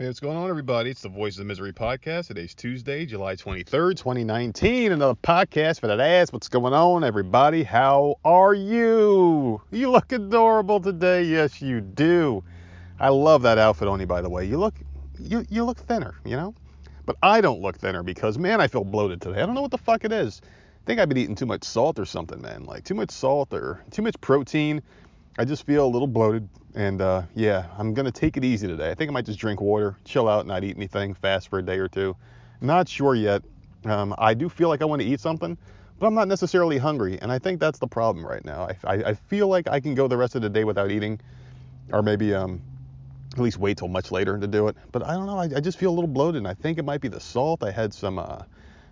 Hey, what's going on, everybody? It's the Voice of the Misery podcast. Today's Tuesday, July 23rd, 2019. Another podcast for that ass. What's going on, everybody? How are you? You look adorable today. Yes, you do. I love that outfit on you, by the way. You look, you you look thinner, you know. But I don't look thinner because, man, I feel bloated today. I don't know what the fuck it is. I think I've been eating too much salt or something, man. Like too much salt or too much protein. I just feel a little bloated, and uh, yeah, I'm gonna take it easy today. I think I might just drink water, chill out, not eat anything, fast for a day or two. Not sure yet. Um, I do feel like I want to eat something, but I'm not necessarily hungry, and I think that's the problem right now. I, I, I feel like I can go the rest of the day without eating, or maybe um, at least wait till much later to do it. But I don't know. I, I just feel a little bloated, and I think it might be the salt. I had some uh,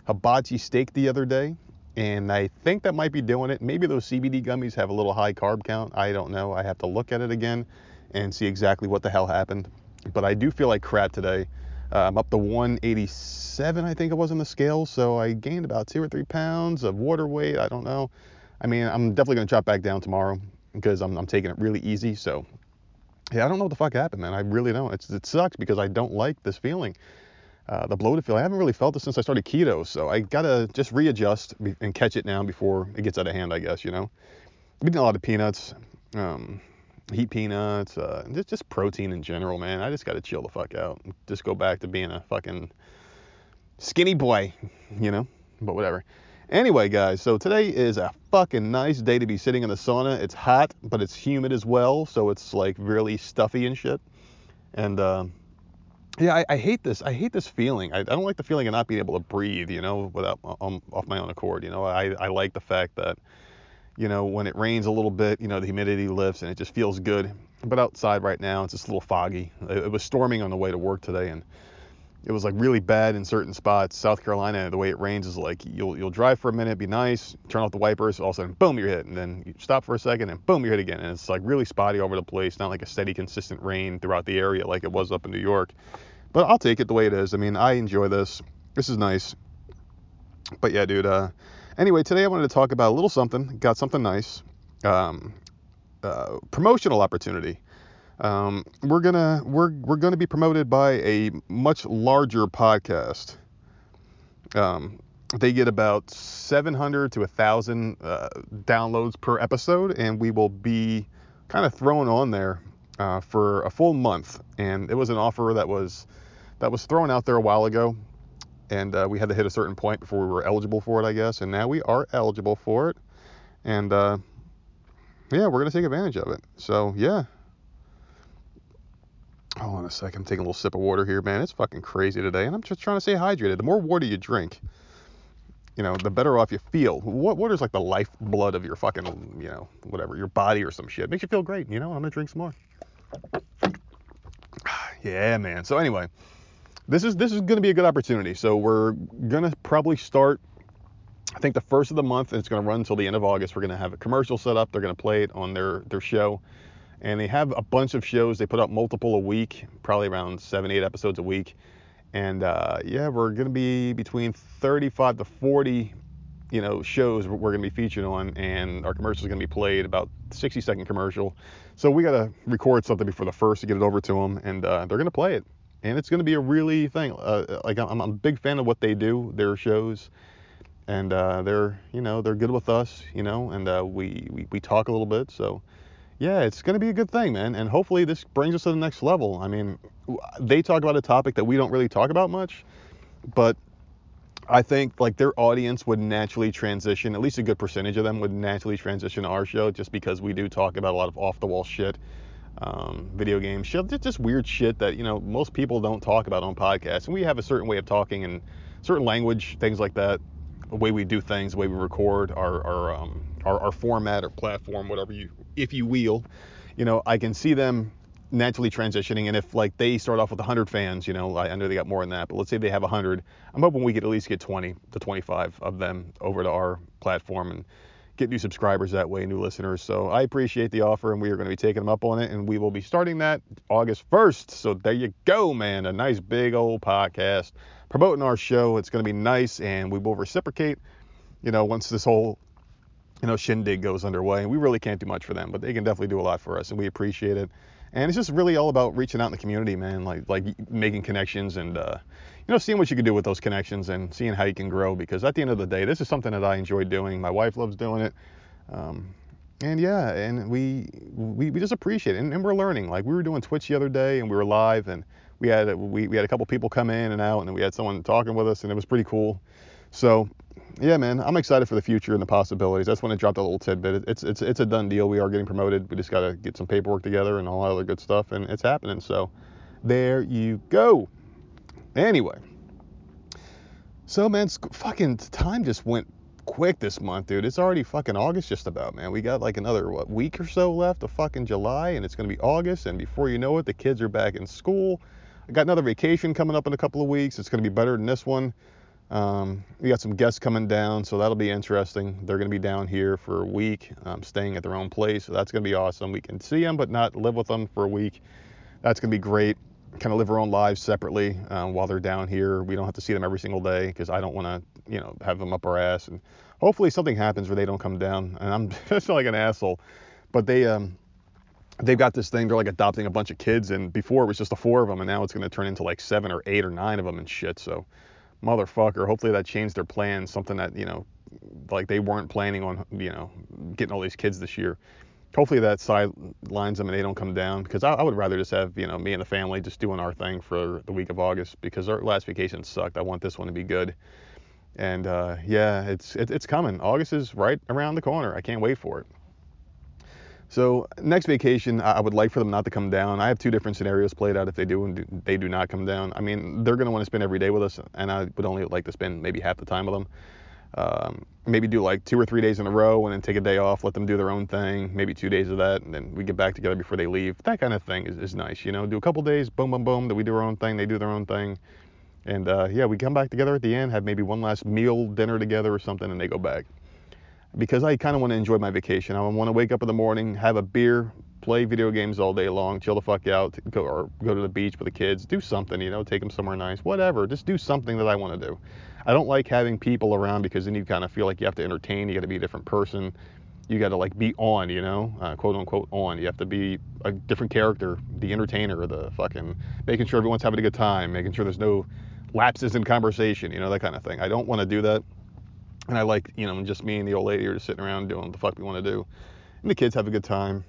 hibachi steak the other day, and I think that might be doing it. Maybe those CBD gummies have a little high carb count. I don't know. I have to look at it again and see exactly what the hell happened. But I do feel like crap today. Uh, I'm up to 187, I think it was on the scale. So I gained about two or three pounds of water weight. I don't know. I mean, I'm definitely going to drop back down tomorrow because I'm, I'm taking it really easy. So yeah, I don't know what the fuck happened, man. I really don't. It's, it sucks because I don't like this feeling uh, the bloated feeling. I haven't really felt it since I started keto, so I gotta just readjust and catch it now before it gets out of hand. I guess you know. I'm eating a lot of peanuts, um, heat peanuts, uh, just just protein in general, man. I just gotta chill the fuck out. Just go back to being a fucking skinny boy, you know. But whatever. Anyway, guys, so today is a fucking nice day to be sitting in the sauna. It's hot, but it's humid as well, so it's like really stuffy and shit. And uh, yeah, I, I, hate this. I hate this feeling. I, I, don't like the feeling of not being able to breathe, you know, without um, off my own accord. You know, I, I like the fact that, you know, when it rains a little bit, you know, the humidity lifts and it just feels good. But outside right now, it's just a little foggy. It, it was storming on the way to work today, and it was like really bad in certain spots. South Carolina, the way it rains is like you'll you'll drive for a minute, be nice, turn off the wipers, all of a sudden boom you're hit, and then you stop for a second and boom you're hit again, and it's like really spotty over the place, not like a steady consistent rain throughout the area like it was up in New York. But I'll take it the way it is. I mean, I enjoy this. This is nice. But yeah, dude. Uh, anyway, today I wanted to talk about a little something. Got something nice. Um, uh, promotional opportunity. Um, we're gonna we're we're gonna be promoted by a much larger podcast. Um, they get about 700 to 1,000 uh, downloads per episode, and we will be kind of thrown on there uh, for a full month. And it was an offer that was that was thrown out there a while ago, and uh, we had to hit a certain point before we were eligible for it, I guess. And now we are eligible for it, and uh, yeah, we're gonna take advantage of it. So yeah, Hold on a second. I'm taking a little sip of water here, man. It's fucking crazy today, and I'm just trying to stay hydrated. The more water you drink, you know, the better off you feel. Water is like the lifeblood of your fucking, you know, whatever, your body or some shit. It makes you feel great. You know, I'm gonna drink some more. yeah, man. So anyway, this is this is gonna be a good opportunity. So we're gonna probably start. I think the first of the month. And it's gonna run until the end of August. We're gonna have a commercial set up. They're gonna play it on their their show and they have a bunch of shows. They put out multiple a week, probably around seven, eight episodes a week. And uh, yeah, we're going to be between 35 to 40, you know, shows we're going to be featured on, and our commercial is going to be played about 60 second commercial. So we got to record something before the first to get it over to them, and uh, they're going to play it. And it's going to be a really thing. Uh, like I'm, I'm, a big fan of what they do, their shows, and uh, they're, you know, they're good with us, you know, and uh, we, we we talk a little bit, so yeah, it's going to be a good thing, man. And hopefully this brings us to the next level. I mean, they talk about a topic that we don't really talk about much, but I think like their audience would naturally transition, at least a good percentage of them would naturally transition to our show just because we do talk about a lot of off the wall shit, um, video games, shit, just, weird shit that, you know, most people don't talk about on podcasts. And we have a certain way of talking and certain language, things like that, the way we do things, the way we record, our, our um, our, our format or platform, whatever you, if you will, you know, I can see them naturally transitioning. And if like they start off with 100 fans, you know, I, know they got more than that, but let's say they have 100, I'm hoping we could at least get 20 to 25 of them over to our platform and get new subscribers that way, new listeners. So I appreciate the offer, and we are going to be taking them up on it, and we will be starting that August 1st. So there you go, man, a nice big old podcast promoting our show. It's going to be nice, and we will reciprocate. You know, once this whole you know, Shindig goes underway. And we really can't do much for them, but they can definitely do a lot for us, and we appreciate it. And it's just really all about reaching out in the community, man. Like like making connections and uh, you know seeing what you can do with those connections and seeing how you can grow. Because at the end of the day, this is something that I enjoy doing. My wife loves doing it. Um, and yeah, and we we, we just appreciate it, and, and, we're learning. Like we were doing Twitch the other day, and we were live, and we had we, we had a couple people come in and out, and we had someone talking with us, and it was pretty cool. So yeah, man, I'm excited for the future and the possibilities. That's when I dropped a little tidbit. It's it's it's a done deal. We are getting promoted. We just got to get some paperwork together and all that other good stuff, and it's happening. So there you go. Anyway, so man, fucking time just went quick this month, dude. It's already fucking August just about, man. We got like another what week or so left of fucking July, and it's gonna be August, and before you know it, the kids are back in school. I got another vacation coming up in a couple of weeks. It's gonna be better than this one. Um, we got some guests coming down, so that'll be interesting. They're going to be down here for a week, um, staying at their own place. So that's going to be awesome. We can see them, but not live with them for a week. That's going to be great. Kind of live our own lives separately um, while they're down here. We don't have to see them every single day because I don't want to, you know, have them up our ass. And hopefully something happens where they don't come down. And I'm just like an asshole, but they um, they've got this thing. They're like adopting a bunch of kids, and before it was just the four of them, and now it's going to turn into like seven or eight or nine of them and shit. So motherfucker. Hopefully that changed their plans, something that, you know, like they weren't planning on, you know, getting all these kids this year. Hopefully that sidelines them and they don't come down because I, I, would rather just have, you know, me and the family just doing our thing for the week of August because our last vacation sucked. I want this one to be good. And uh, yeah, it's it, it's coming. August is right around the corner. I can't wait for it. So next vacation, I would like for them not to come down. I have two different scenarios played out if they do and they do not come down. I mean, they're going to want to spend every day with us, and I would only like to spend maybe half the time with them. Um, maybe do like two or three days in a row and then take a day off, let them do their own thing, maybe two days of that, and then we get back together before they leave. That kind of thing is, is nice, you know. Do a couple days, boom, boom, boom, that we do our own thing, they do their own thing. And uh, yeah, we come back together at the end, have maybe one last meal, dinner together or something, and they go back because I kind of want to enjoy my vacation. I want to wake up in the morning, have a beer, play video games all day long, chill the fuck out, go or go to the beach with the kids, do something, you know, take them somewhere nice, whatever. Just do something that I want to do. I don't like having people around because then you kind of feel like you have to entertain. You got to be a different person. You got to like be on, you know, uh, quote unquote on. You have to be a different character, the entertainer, the fucking making sure everyone's having a good time, making sure there's no lapses in conversation, you know, that kind of thing. I don't want to do that. And I like, you know, just me and the old lady are just sitting around doing what the fuck we want to do. And the kids have a good time.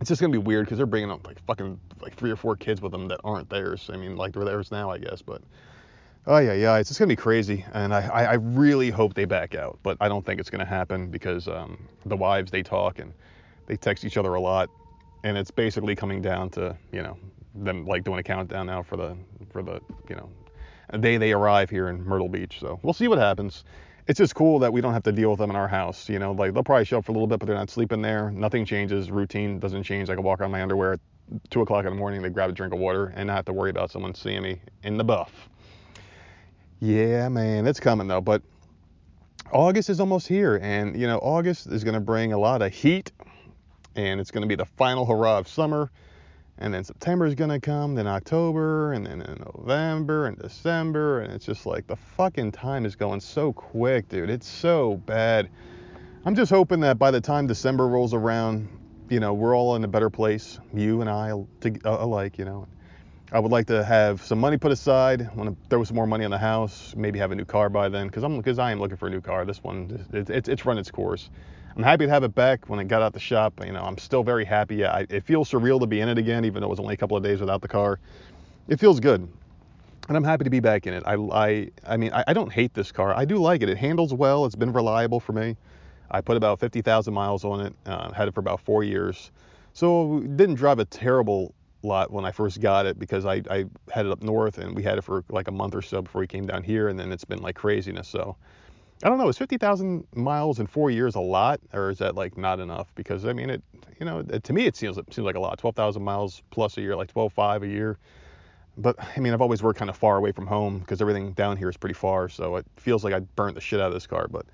It's just gonna be weird because they're bringing up like fucking like three or four kids with them that aren't theirs. I mean, like they're theirs now, I guess. But oh yeah, yeah, it's just gonna be crazy. And I, I, I really hope they back out, but I don't think it's gonna happen because um, the wives they talk and they text each other a lot, and it's basically coming down to you know them like doing a countdown now for the for the you know day they arrive here in Myrtle Beach. So we'll see what happens it's just cool that we don't have to deal with them in our house. You know, like they'll probably show up for a little bit, but they're not sleeping there. Nothing changes. Routine doesn't change. I can walk around my underwear at two o'clock in the morning. They grab a drink of water and not have to worry about someone seeing me in the buff. Yeah, man, it's coming though. But August is almost here, and you know, August is going to bring a lot of heat, and it's going to be the final hurrah of summer and then September is gonna come, then October, and then November and December, and it's just like the fucking time is going so quick, dude. It's so bad. I'm just hoping that by the time December rolls around, you know, we're all in a better place, you and I uh, alike, you know. I would like to have some money put aside. I want to throw some more money on the house, maybe have a new car by then, because I'm because I am looking for a new car. This one, it's it's, it's run its course. I'm happy to have it back when it got out the shop. You know, I'm still very happy. I, it feels surreal to be in it again, even though it was only a couple of days without the car. It feels good. And I'm happy to be back in it. I, I, I mean, I, I don't hate this car. I do like it. It handles well. It's been reliable for me. I put about 50,000 miles on it. Uh, had it for about four years. So didn't drive a terrible lot when I first got it because I, I had it up north and we had it for like a month or so before we came down here and then it's been like craziness. So I don't know. Is 50,000 miles in four years a lot, or is that like not enough? Because I mean, it, you know, to me it seems it seems like a lot. 12,000 miles plus a year, like 12.5 a year. But I mean, I've always worked kind of far away from home because everything down here is pretty far, so it feels like I burnt the shit out of this car. But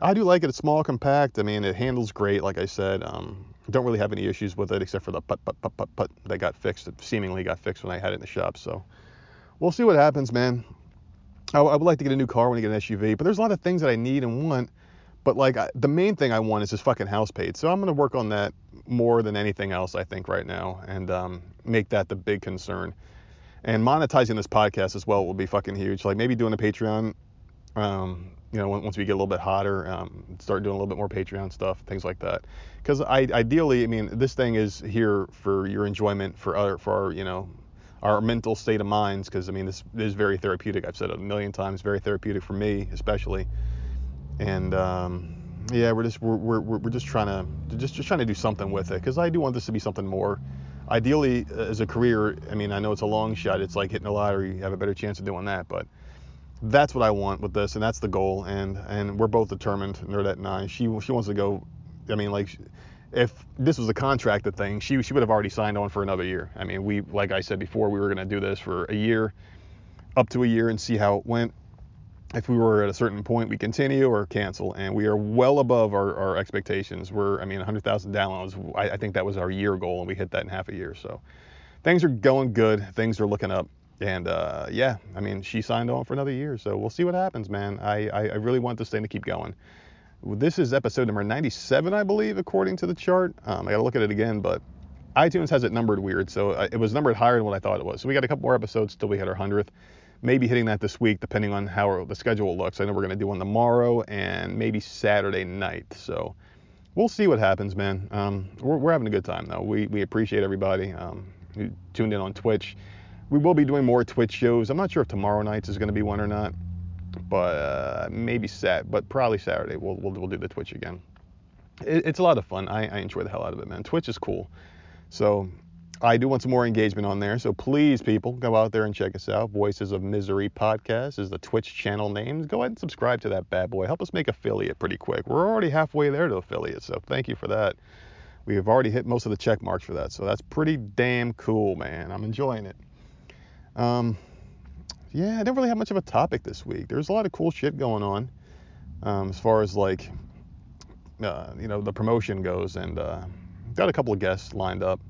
I do like it. It's small, compact. I mean, it handles great. Like I said, um, don't really have any issues with it except for the put put put put put that got fixed. It seemingly got fixed when I had it in the shop. So we'll see what happens, man. I, would like to get a new car when I get an SUV, but there's a lot of things that I need and want, But like I, the main thing I want is this fucking house paid. So I'm gonna work on that more than anything else I think right now, and um, make that the big concern. And monetizing this podcast as well will be fucking huge. Like maybe doing a Patreon. Um, you know, once we get a little bit hotter, um, start doing a little bit more Patreon stuff, things like that. Because I ideally, I mean, this thing is here for your enjoyment, for other, for our, you know, our mental state of minds. Because I mean, this is very therapeutic. I've said it a million times, very therapeutic for me, especially. And um, yeah, we're just we're, we're, we're just trying to just just trying to do something with it. Because I do want this to be something more. Ideally, as a career, I mean, I know it's a long shot. It's like hitting the lottery. You have a better chance of doing that, but that's what I want with this, and that's the goal. And and we're both determined. Nerdette and I. She she wants to go. I mean, like, if this was a contracted thing, she she would have already signed on for another year. I mean, we like I said before, we were gonna do this for a year, up to a year, and see how it went. If we were at a certain point, we continue or cancel, and we are well above our, our expectations. We're, I mean, 100,000 downloads. I, I think that was our year goal, and we hit that in half a year. So things are going good. Things are looking up. And uh, yeah, I mean, she signed on for another year, so we'll see what happens, man. I, I, I really want this thing to keep going. This is episode number 97, I believe, according to the chart. Um, I gotta look at it again, but iTunes has it numbered weird, so uh, it was numbered higher than what I thought it was. So we got a couple more episodes till we hit our 100th. Maybe hitting that this week, depending on how the schedule looks. I know we're gonna do one tomorrow and maybe Saturday night. So we'll see what happens, man. Um, we're, we're having a good time though. We we appreciate everybody um, who tuned in on Twitch we will be doing more Twitch shows. I'm not sure if tomorrow nights is going to be one or not, but uh, maybe Sat, but probably Saturday we'll, we'll, we'll do the Twitch again. It, it's a lot of fun. I, I enjoy the hell out of it, man. Twitch is cool. So I do want some more engagement on there. So please, people, go out there and check us out. Voices of Misery Podcast is the Twitch channel name. Go ahead and subscribe to that bad boy. Help us make affiliate pretty quick. We're already halfway there to affiliate, so thank you for that. We have already hit most of the check marks for that, so that's pretty damn cool, man. I'm enjoying it. Um, yeah, I didn't really have much of a topic this week. There's a lot of cool shit going on um, as far as like, uh, you know, the promotion goes, and uh, got a couple of guests lined up.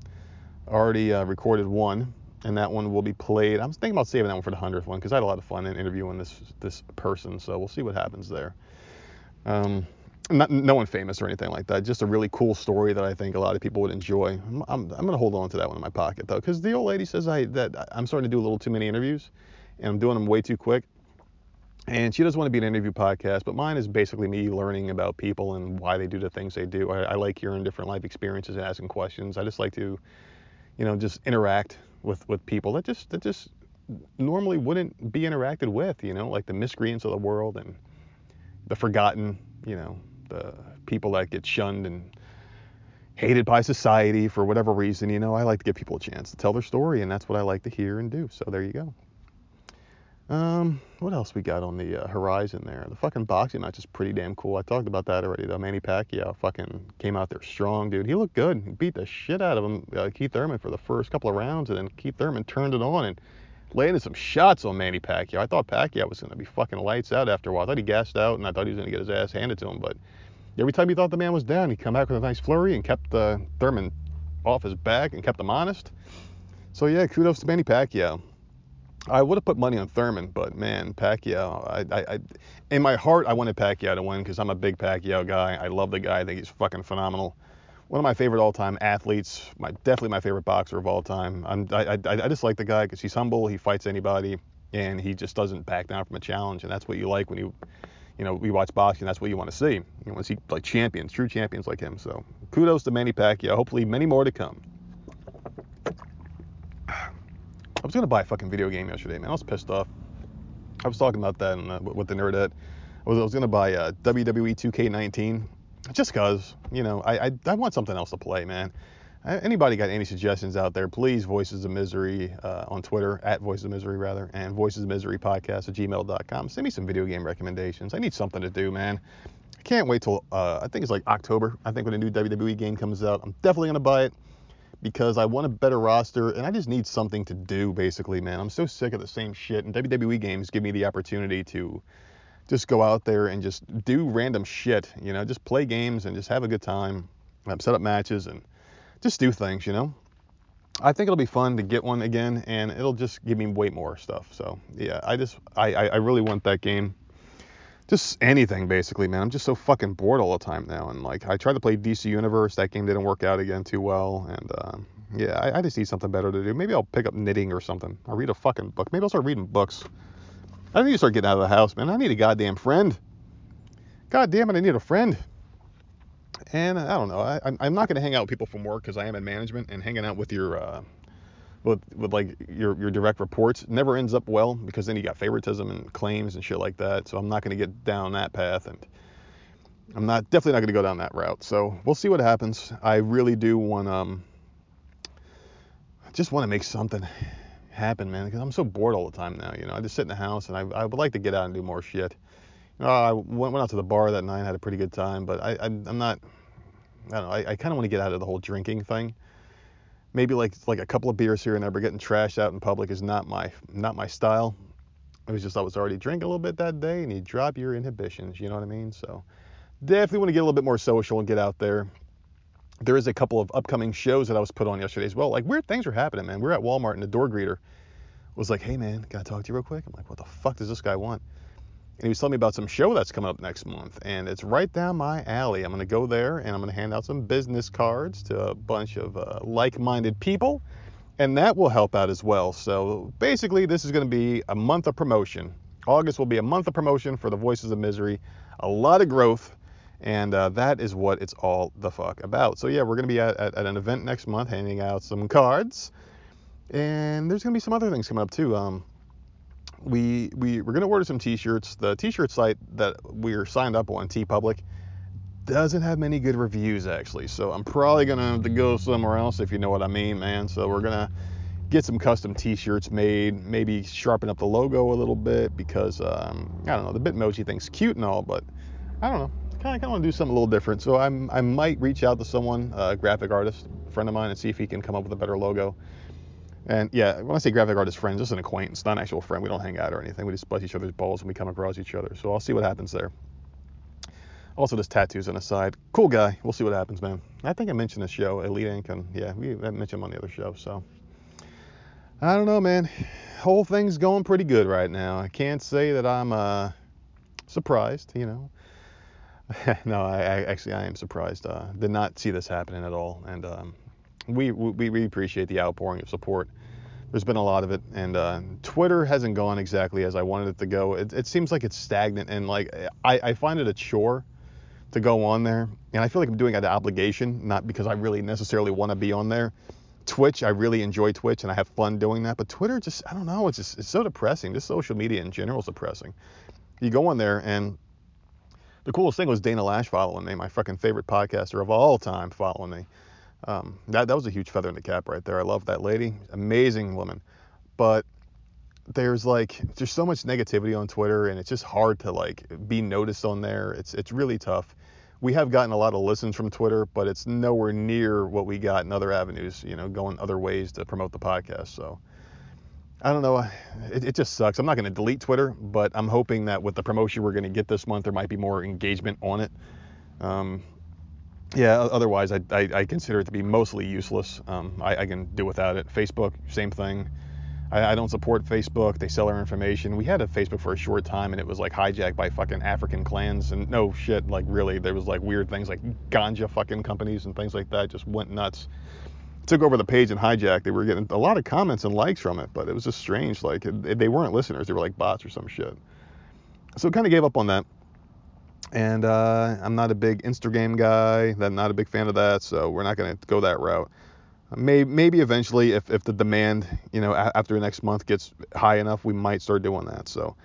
Already uh, recorded one, and that one will be played. I was thinking about saving that one for the hundredth one because I had a lot of fun in interviewing this this person. So we'll see what happens there. Um, not, no one famous or anything like that. Just a really cool story that I think a lot of people would enjoy. I'm, I'm, I'm gonna hold on to that one in my pocket though, because the old lady says I that I'm starting to do a little too many interviews, and I'm doing them way too quick. And she doesn't want to be an interview podcast, but mine is basically me learning about people and why they do the things they do. I, I like hearing different life experiences and asking questions. I just like to, you know, just interact with with people that just that just normally wouldn't be interacted with. You know, like the miscreants of the world and the forgotten. You know, the people that get shunned and hated by society for whatever reason. You know, I like to give people a chance to tell their story, and that's what I like to hear and do. So there you go. Um, what else we got on the uh, horizon there? The fucking boxing match is pretty damn cool. I talked about that already though. Manny Pacquiao fucking came out there strong, dude. He looked good. He beat the shit out of him, uh, Keith Thurman for the first couple of rounds, and then Keith Thurman turned it on and landed some shots on Manny Pacquiao. I thought Pacquiao was gonna be fucking lights out after a while. I thought he gassed out, and I thought he was gonna get his ass handed to him, but Every time he thought the man was down, he'd come back with a nice flurry and kept uh, Thurman off his back and kept him honest. So yeah, kudos to Manny Pacquiao. I would have put money on Thurman, but man, Pacquiao. I, I, I in my heart, I wanted Pacquiao to win because I'm a big Pacquiao guy. I love the guy. I think he's fucking phenomenal. One of my favorite all-time athletes. My definitely my favorite boxer of all time. I'm, I, I, I just like the guy because he's humble. He fights anybody, and he just doesn't back down from a challenge. And that's what you like when you you know, we watch boxing, that's what you want to see. You want to see like champions, true champions like him. So kudos to Manny Pacquiao. Hopefully, many more to come. I was gonna buy a fucking video game yesterday, man. I was pissed off. I was talking about that in, uh, with the nerdette. I was, I was gonna buy uh, WWE 2K19 just cause, you know, I, I I want something else to play, man. Anybody got any suggestions out there? Please, Voices of Misery uh, on Twitter, at Voices of Misery rather, and Voices of Misery Podcast at gmail.com. Send me some video game recommendations. I need something to do, man. I can't wait till, uh, I think it's like October. I think when a new WWE game comes out, I'm definitely to buy it because I want a better roster and I just need something to do, basically, man. I'm so sick of the same shit, and WWE games give me the opportunity to just go out there and just do random shit, you know, just play games and just have a good time, set up matches and just do things, you know. I think it'll be fun to get one again, and it'll just give me way more stuff. So yeah, I just I I really want that game just anything basically, man. I'm just so fucking bored all the time now. And like, I tried to play DC Universe. That game didn't work out again too well. And uh, yeah, I, I, just need something better to do. Maybe I'll pick up knitting or something. I'll read a fucking book. Maybe I'll start reading books. I need to start getting out of the house, man. I need a goddamn friend. God damn it, I need a friend. And I don't know. I, I'm not going to hang out with people from work because I am in management, and hanging out with your uh, with with like your your direct reports never ends up well because then you got favoritism and claims and shit like that. So I'm not going to get down that path, and I'm not definitely not going to go down that route. So we'll see what happens. I really do want um just want to make something happen, man, because I'm so bored all the time now. You know, I just sit in the house and I I would like to get out and do more shit. You know, I went, went out to the bar that night, had a pretty good time, but I, I I'm not. I don't know. I, I kind of want to get out of the whole drinking thing maybe like like a couple of beers here and there, but getting trashed out in public is not my not my style. It was just I was already drinking a little bit that day, and you drop your inhibitions. You know what I mean? So definitely want to get a little bit more social and get out there. There is a couple of upcoming shows that I was put on yesterday as well. Like weird things are happening, man. We are at Walmart and the door greeter was like, "Hey man, can I talk to you real quick?" I'm like, "What the fuck does this guy want?" And he was telling me about some show that's coming up next month, and it's right down my alley. I'm going to go there and I'm going to hand out some business cards to a bunch of uh, like-minded people, and that will help out as well. So basically, this is going to be a month of promotion. August will be a month of promotion for the Voices of Misery, a lot of growth, and uh, that is what it's all the fuck about. So yeah, we're going to be at, at, at, an event next month, handing out some cards, and there's going to be some other things coming up too. Um, we we we're gonna order some t-shirts. The t-shirt site that we're signed up on, TeePublic, doesn't have many good reviews actually. So I'm probably gonna have to go somewhere else if you know what I mean, man. So we're gonna get some custom t-shirts made, maybe sharpen up the logo a little bit because um, I don't know, the Bitmoji thing's cute and all, but I don't know. Kind of, kind of want to do something a little different. So I'm, I might reach out to someone, a graphic artist, friend of mine, and see if he can come up with a better logo. And yeah, when I say graphic artist friends, just an acquaintance, not an actual friend. We don't hang out or anything. We just bust each other's balls when we come across each other. So I'll see what happens there. Also, just tattoos on the side. Cool guy. We'll see what happens, man. I think I mentioned the show, Elite Ink, and yeah, we mentioned him on the other show. So I don't know, man. Whole thing's going pretty good right now. I can't say that I'm uh, surprised, you know. no, I, I, actually I am surprised. Uh, did not see this happening at all, and um, we, we, we appreciate the outpouring of support. There's been a lot of it, and uh, Twitter hasn't gone exactly as I wanted it to go. It, it seems like it's stagnant, and like I, I find it a chore to go on there, and I feel like I'm doing it out of obligation, not because I really necessarily want to be on there. Twitch, I really enjoy Twitch, and I have fun doing that. But Twitter, just I don't know, it's just it's so depressing. Just social media in general is depressing. You go on there, and the coolest thing was Dana Loesch following me, my fucking favorite podcaster of all time, following me. Um, that that was a huge feather in the cap right there. I love that lady, amazing woman. But there's like there's so much negativity on Twitter, and it's just hard to like be noticed on there. It's it's really tough. We have gotten a lot of listens from Twitter, but it's nowhere near what we got in other avenues. You know, going other ways to promote the podcast. So. I don't know. It, it, just sucks. I'm not going to delete Twitter, but I'm hoping that with the promotion we're going to get this month, there might be more engagement on it. Um, yeah, otherwise I, I, I, consider it to be mostly useless. Um, I, I, can do without it. Facebook, same thing. I, I, don't support Facebook. They sell our information. We had a Facebook for a short time and it was like hijacked by fucking African clans and no shit, like really, there was like weird things like ganja fucking companies and things like that just went nuts. Took over the page and hijacked. They were getting a lot of comments and likes from it, but it was just strange. Like it, they weren't listeners. They were like bots or some shit. So kind of gave up on that and uh, I'm not a big Instagram guy. I'm not a big fan of that, so we're not going to go that route. Maybe, maybe eventually, if, if the demand, you know, after next month gets high enough, we might start doing that. So,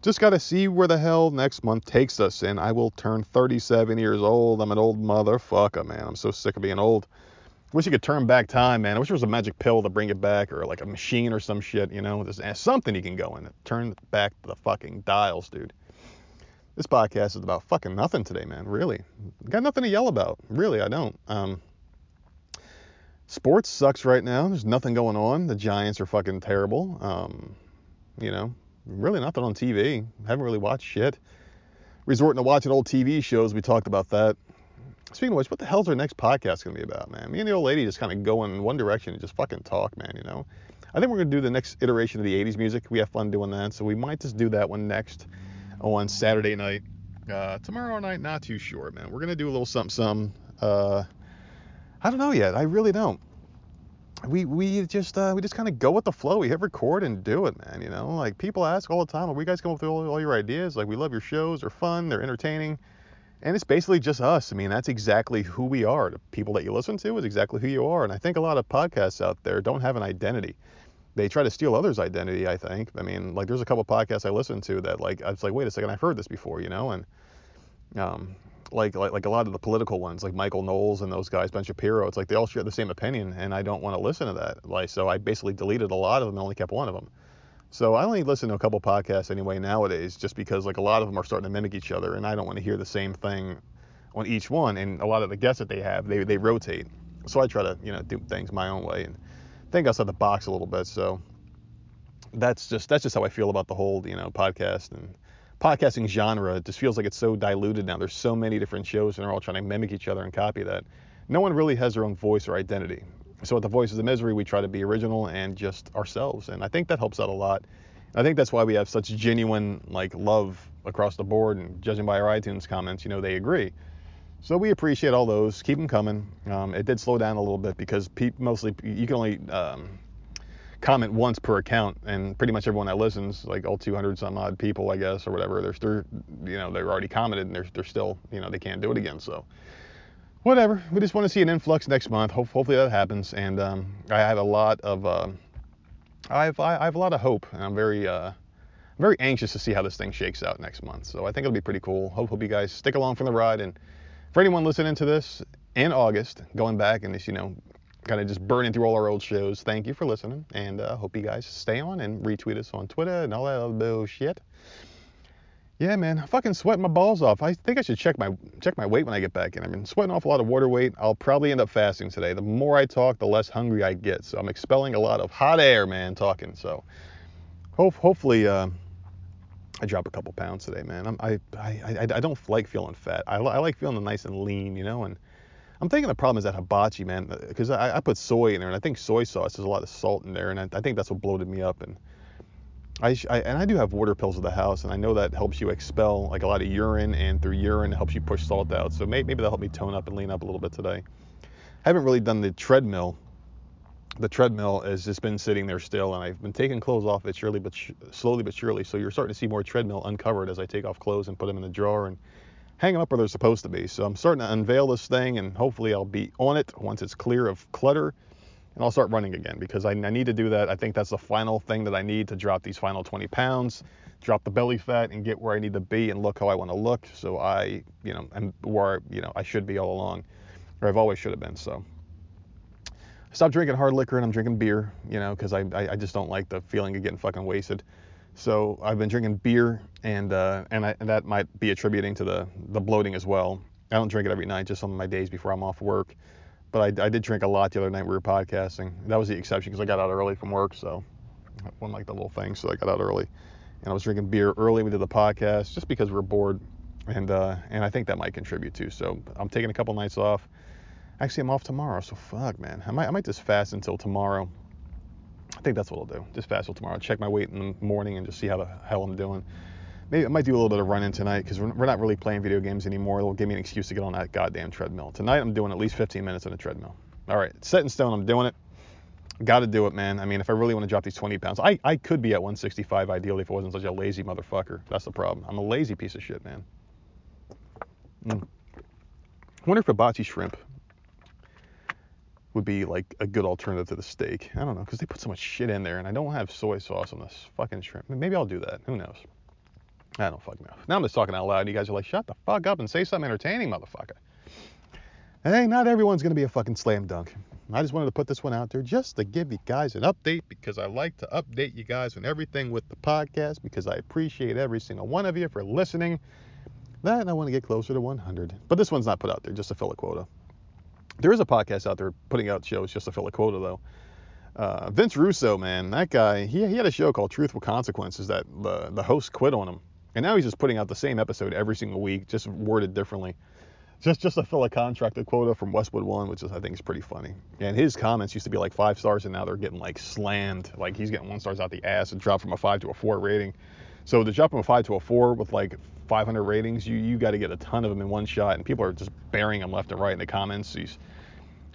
just got to see where the hell next month takes us. And I will turn 37 years old. I'm an old motherfucker, man. I'm so sick of being old. Wish you could turn back time, man. I wish there was a magic pill to bring it back, or like a machine or some shit, you know. There's something you can go in. Turn back the fucking dials, dude. This podcast is about fucking nothing today, man. Really. Got nothing to yell about. Really, I don't. Um, sports sucks right now. There's nothing going on. The Giants are fucking terrible. Um, you know, really nothing on TV. Haven't really watched shit. Resorting to watching old TV shows. We talked about that. Speaking of which, what the hell's our next podcast gonna be about, man? Me and the old lady just kind of go in one direction and just fucking talk, man. You know. I think we're gonna do the next iteration of the '80s music. We have fun doing that, so we might just do that one next. On Saturday night. Uh, tomorrow night, not too sure, man. We're gonna do a little something, some. Uh, I don't know yet. I really don't. We we just uh, we just kind of go with the flow. We hit record and do it, man. You know, like people ask all the time, "Are we guys come up with all, all your ideas?" Like we love your shows. They're fun. They're entertaining. And it's basically just us. I mean, that's exactly who we are. The people that you listen to is exactly who you are. And I think a lot of podcasts out there don't have an identity. They try to steal others' identity, I think. I mean, like there's a couple podcasts I listen to that like I was like, wait a second, I've heard this before, you know? And um, like, like like a lot of the political ones, like Michael Knowles and those guys, Ben Shapiro, it's like they all share the same opinion, and I don't want to listen to that. Like, so I basically deleted a lot of them and only kept one of them. So I only listen to a couple podcasts anyway nowadays, just because like a lot of them are starting to mimic each other, and I don't want to hear the same thing on each one. And a lot of the guests that they have, they they rotate. So I try to you know do things my own way and think outside the box a little bit. So that's just that's just how I feel about the whole you know podcast and podcasting genre. It just feels like it's so diluted now. There's so many different shows, and they're all trying to mimic each other and copy that. No one really has their own voice or identity. So at the Voices of Misery, we try to be original and just ourselves, and I think that helps out a lot. I think that's why we have such genuine like love across the board, and judging by our iTunes comments, you know they agree. So we appreciate all those. Keep them coming. Um, it did slow down a little bit because pe- mostly you can only um, comment once per account, and pretty much everyone that listens, like all 200 some odd people, I guess, or whatever, they're still, you know, they're already commented and they're, they're still, you know, they can't do it again. So whatever. We just want to see an influx next month. hopefully that happens. And um, I have a lot of uh, I have I have a lot of hope, and I'm very uh, very anxious to see how this thing shakes out next month. So I think it'll be pretty cool. Hope, hope you guys stick along for the ride. And for anyone listening to this in August, going back and just you know kind of just burning through all our old shows, thank you for listening. And uh, hope you guys stay on and retweet us on Twitter and all that other bullshit. Yeah, man, I'm fucking sweating my balls off. I think I should check my check my weight when I get back in. I've been sweating off a lot of water weight. I'll probably end up fasting today. The more I talk, the less hungry I get. So I'm expelling a lot of hot air, man, talking. So hope, hopefully uh, I drop a couple pounds today, man. I'm, I, I, I, don't like feeling fat. I, I like feeling nice and lean, you know. And I'm thinking the problem is that hibachi, man, uh, because I, I put soy in there, and I think soy sauce has a lot of salt in there, and I, I think that's what bloated me up. And I, I, and I do have water pills at the house, and I know that helps you expel like a lot of urine, and through urine it helps you push salt out. So maybe, maybe that'll help me tone up and lean up a little bit today. I haven't really done the treadmill. The treadmill has just been sitting there still, and I've been taking clothes off it surely, but sh- slowly but surely. So you're starting to see more treadmill uncovered as I take off clothes and put them in the drawer and hang them up where they're supposed to be. So I'm starting to unveil this thing, and hopefully I'll be on it once it's clear of clutter and I'll start running again because I, I, need to do that. I think that's the final thing that I need to drop these final 20 pounds, drop the belly fat, and get where I need to be and look how I want to look. So I, you know, am where you know I should be all along, or I've always should have been. So stop drinking hard liquor and I'm drinking beer, you know, because I, I, I just don't like the feeling of getting fucking wasted. So I've been drinking beer, and uh, and, I, and that might be attributing to the the bloating as well. I don't drink it every night, just on my days before I'm off work but I, I, did drink a lot the other night we were podcasting. That was the exception because I got out early from work, so one like the little thing, so I got out early. And I was drinking beer early. We did the podcast just because we were bored, and uh, and I think that might contribute too. So I'm taking a couple nights off. Actually, I'm off tomorrow, so fuck, man. I might I might just fast until tomorrow. I think that's what I'll do. Just fast till tomorrow. Check my weight in the morning and just see how the hell I'm doing maybe I might do a little bit of running tonight because we're, we're not really playing video games anymore. It'll give me an excuse to get on that goddamn treadmill. Tonight I'm doing at least 15 minutes on a treadmill. All right, set in stone. I'm doing it. Got to do it, man. I mean, if I really want to drop these 20 pounds, I, I could be at 165 ideally if I wasn't such a lazy motherfucker. That's the problem. I'm a lazy piece of shit, man. Mm. I wonder if hibachi shrimp would be like a good alternative to the steak. I don't know, because they put so much shit in there, and I don't have soy sauce on this fucking shrimp. Maybe I'll do that. Who knows? I don't fucking know. Now I'm just talking out loud. And you guys are like, shut the fuck up and say something entertaining, motherfucker. Hey, not everyone's going to be a fucking slam dunk. I just wanted to put this one out there just to give you guys an update because I like to update you guys on everything with the podcast because I appreciate every single one of you for listening. That and I want to get closer to 100. But this one's not put out there just to fill a quota. There is a podcast out there putting out shows just to fill a quota, though. Uh, Vince Russo, man, that guy, he, he had a show called Truthful Consequences that the, the host quit on him. And now he's just putting out the same episode every single week, just worded differently. Just just to fill a contracted quota from Westwood One, which is I think is pretty funny. And his comments used to be like five stars, and now they're getting like slammed. Like he's getting one stars out the ass and dropped from a five to a four rating. So to drop from a five to a four with like 500 ratings, you you got to get a ton of them in one shot, and people are just burying them left and right in the comments. He's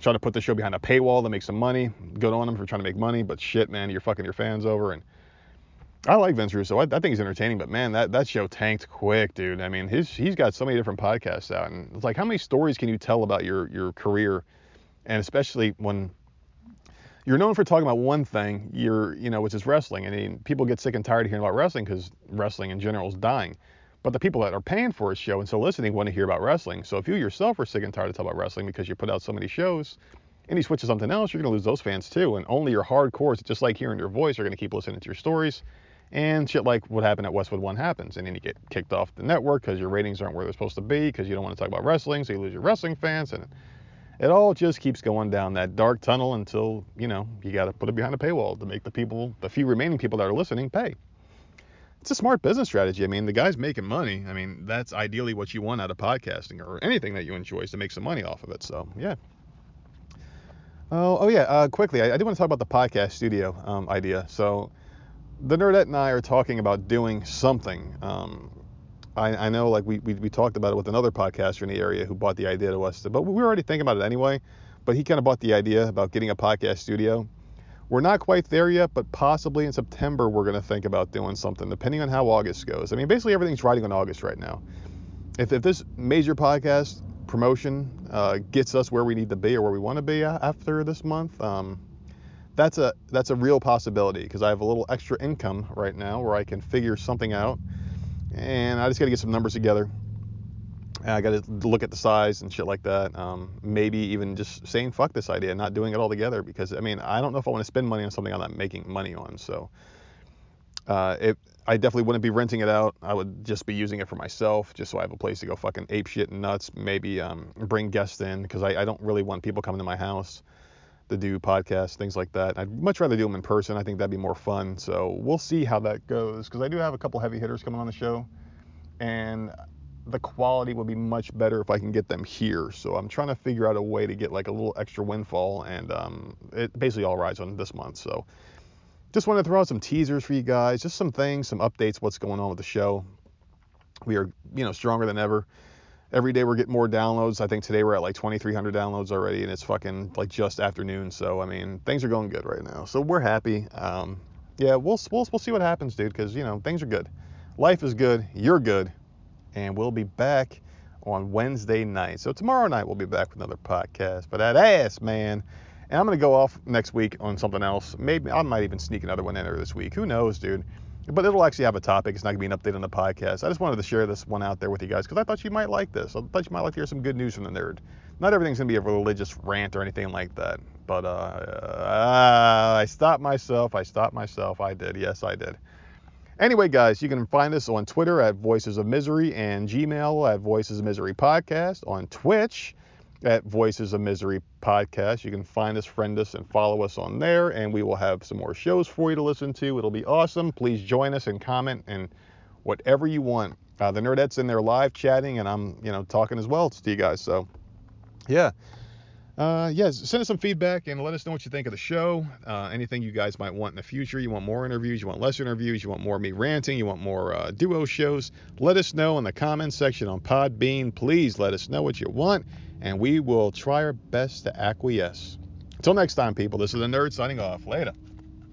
trying to put the show behind a paywall to make some money. Good on him for trying to make money, but shit, man, you're fucking your fans over. And I like Vince Russo. I, I think he's entertaining, but man, that, that show tanked quick, dude. I mean, his he's got so many different podcasts out, and it's like, how many stories can you tell about your your career, and especially when you're known for talking about one thing, you're you know, which is wrestling. I mean, people get sick and tired of hearing about wrestling because wrestling in general is dying. But the people that are paying for a show and still listening want to hear about wrestling. So if you yourself are sick and tired of talking about wrestling because you put out so many shows, and you switch to something else, you're going to lose those fans too. And only your hardcores, just like hearing your voice, are going to keep listening to your stories. And shit like what happened at Westwood One happens. And then you get kicked off the network because your ratings aren't where they're supposed to be because you don't want to talk about wrestling. So you lose your wrestling fans. And it all just keeps going down that dark tunnel until, you know, you got to put it behind a paywall to make the people, the few remaining people that are listening, pay it's a smart business strategy. I mean, the guy's making money. I mean, that's ideally what you want out of podcasting or anything that you enjoy is to make some money off of it. So, yeah. Oh, oh yeah. Uh, quickly, I, I do want to talk about the podcast studio um, idea. So, the Nerdette and I are talking about doing something. Um, I, I, know, like we, we, we talked about it with another podcaster in the area who bought the idea to us, but we were already thinking about it anyway. But he kind of bought the idea about getting a podcast studio. We're not quite there yet, but possibly in September we're going to think about doing something, depending on how August goes. I mean, basically everything's riding on August right now. If, if this major podcast promotion uh, gets us where we need to be or where we want to be after this month, um, that's a that's a real possibility because I have a little extra income right now where I can figure something out, and I just got to get some numbers together I got to look at the size and shit like that. Um, maybe even just saying fuck this idea, not doing it all together because I mean I don't know if I want to spend money on something I'm not making money on. So uh, it, I definitely wouldn't be renting it out. I would just be using it for myself, just so I have a place to go fucking ape shit and nuts. Maybe um, bring guests in because I, I don't really want people coming to my house to do podcasts, things like that. I'd much rather do them in person. I think that'd be more fun. So we'll see how that goes because I do have a couple heavy hitters coming on the show, and the quality would be much better if I can get them here. So I'm trying to figure out a way to get like a little extra windfall, and um, it basically all rides on this month. So just wanted to throw out some teasers for you guys, just some things, some updates, what's going on with the show. We are, you know, stronger than ever. Every day we're getting more downloads. I think today we're at like 2,300 downloads already, and it's fucking like just afternoon. So I mean, things are going good right now. So we're happy. Um, yeah, we'll we'll we'll see what happens, dude. Because you know things are good. Life is good. You're good and we'll be back on Wednesday night. So tomorrow night we'll be back with another podcast. But that ass, man. And I'm gonna go off next week on something else. Maybe I might even sneak another one in there this week. Who knows, dude? But it'll actually have a topic. It's not gonna be an update on the podcast. I just wanted to share this one out there with you guys because I thought you might like this. I thought you might like to hear some good news from the nerd. Not everything's gonna be a religious rant or anything like that. But uh, uh, I stopped myself. I stopped myself. I did. Yes, I did. Anyway, guys, you can find us on Twitter at Voices of Misery and Gmail at Voices of Misery Podcast, on Twitch at Voices of Misery Podcast. You can find us, friend us, and follow us on there, and we will have some more shows for you to listen to. It'll be awesome. Please join us and comment and whatever you want. Uh, the Nerdettes in there live chatting, and I'm, you know, talking as well to you guys. So, yeah uh, yes, send us some feedback and let us know what you think of the show. Uh, anything you guys might want in the future. You want more interviews, you want less interviews, you want more me ranting, you want more uh, duo shows. Let us know in the comments section on Podbean. Please let us know what you want, and we will try our best to acquiesce. Until next time, people, this is the Nerd signing off. Later.